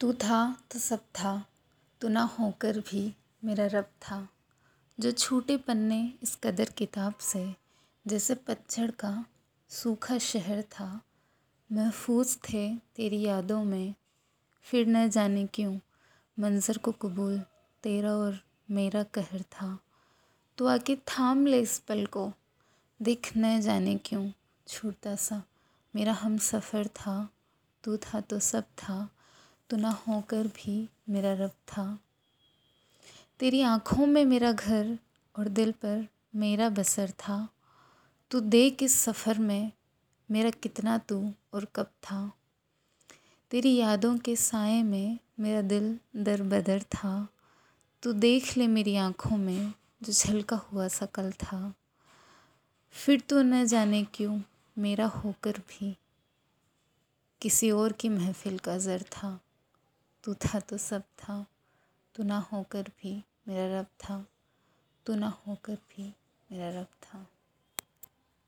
तू था तो सब था, तू ना होकर भी मेरा रब था। जो छूटे पन्ने इस कदर किताब से, जैसे पतझड़ का सूखा शहर था। महफूज थे तेरी यादों में, फिर न जाने क्यों, मंज़र को कबूल तेरा और मेरा कहर था। तो आके थाम ले इस पल को, दिख न जाने क्यों, छूटता सा मेरा हम सफ़र था, तू था तो सब था। तू ना होकर भी मेरा रब था। तेरी आँखों में मेरा घर और दिल पर मेरा बसर था। तू देख इस सफ़र में मेरा कितना तू और कब था। तेरी यादों के साए में मेरा दिल दर बदर था। तू देख ले मेरी आँखों में जो झलका हुआ सा कल था। फिर तो न जाने क्यों मेरा होकर भी किसी और की महफिल का ज़र था। तू था तो सब था, तू ना होकर भी मेरा रब था, तू ना होकर भी मेरा रब था।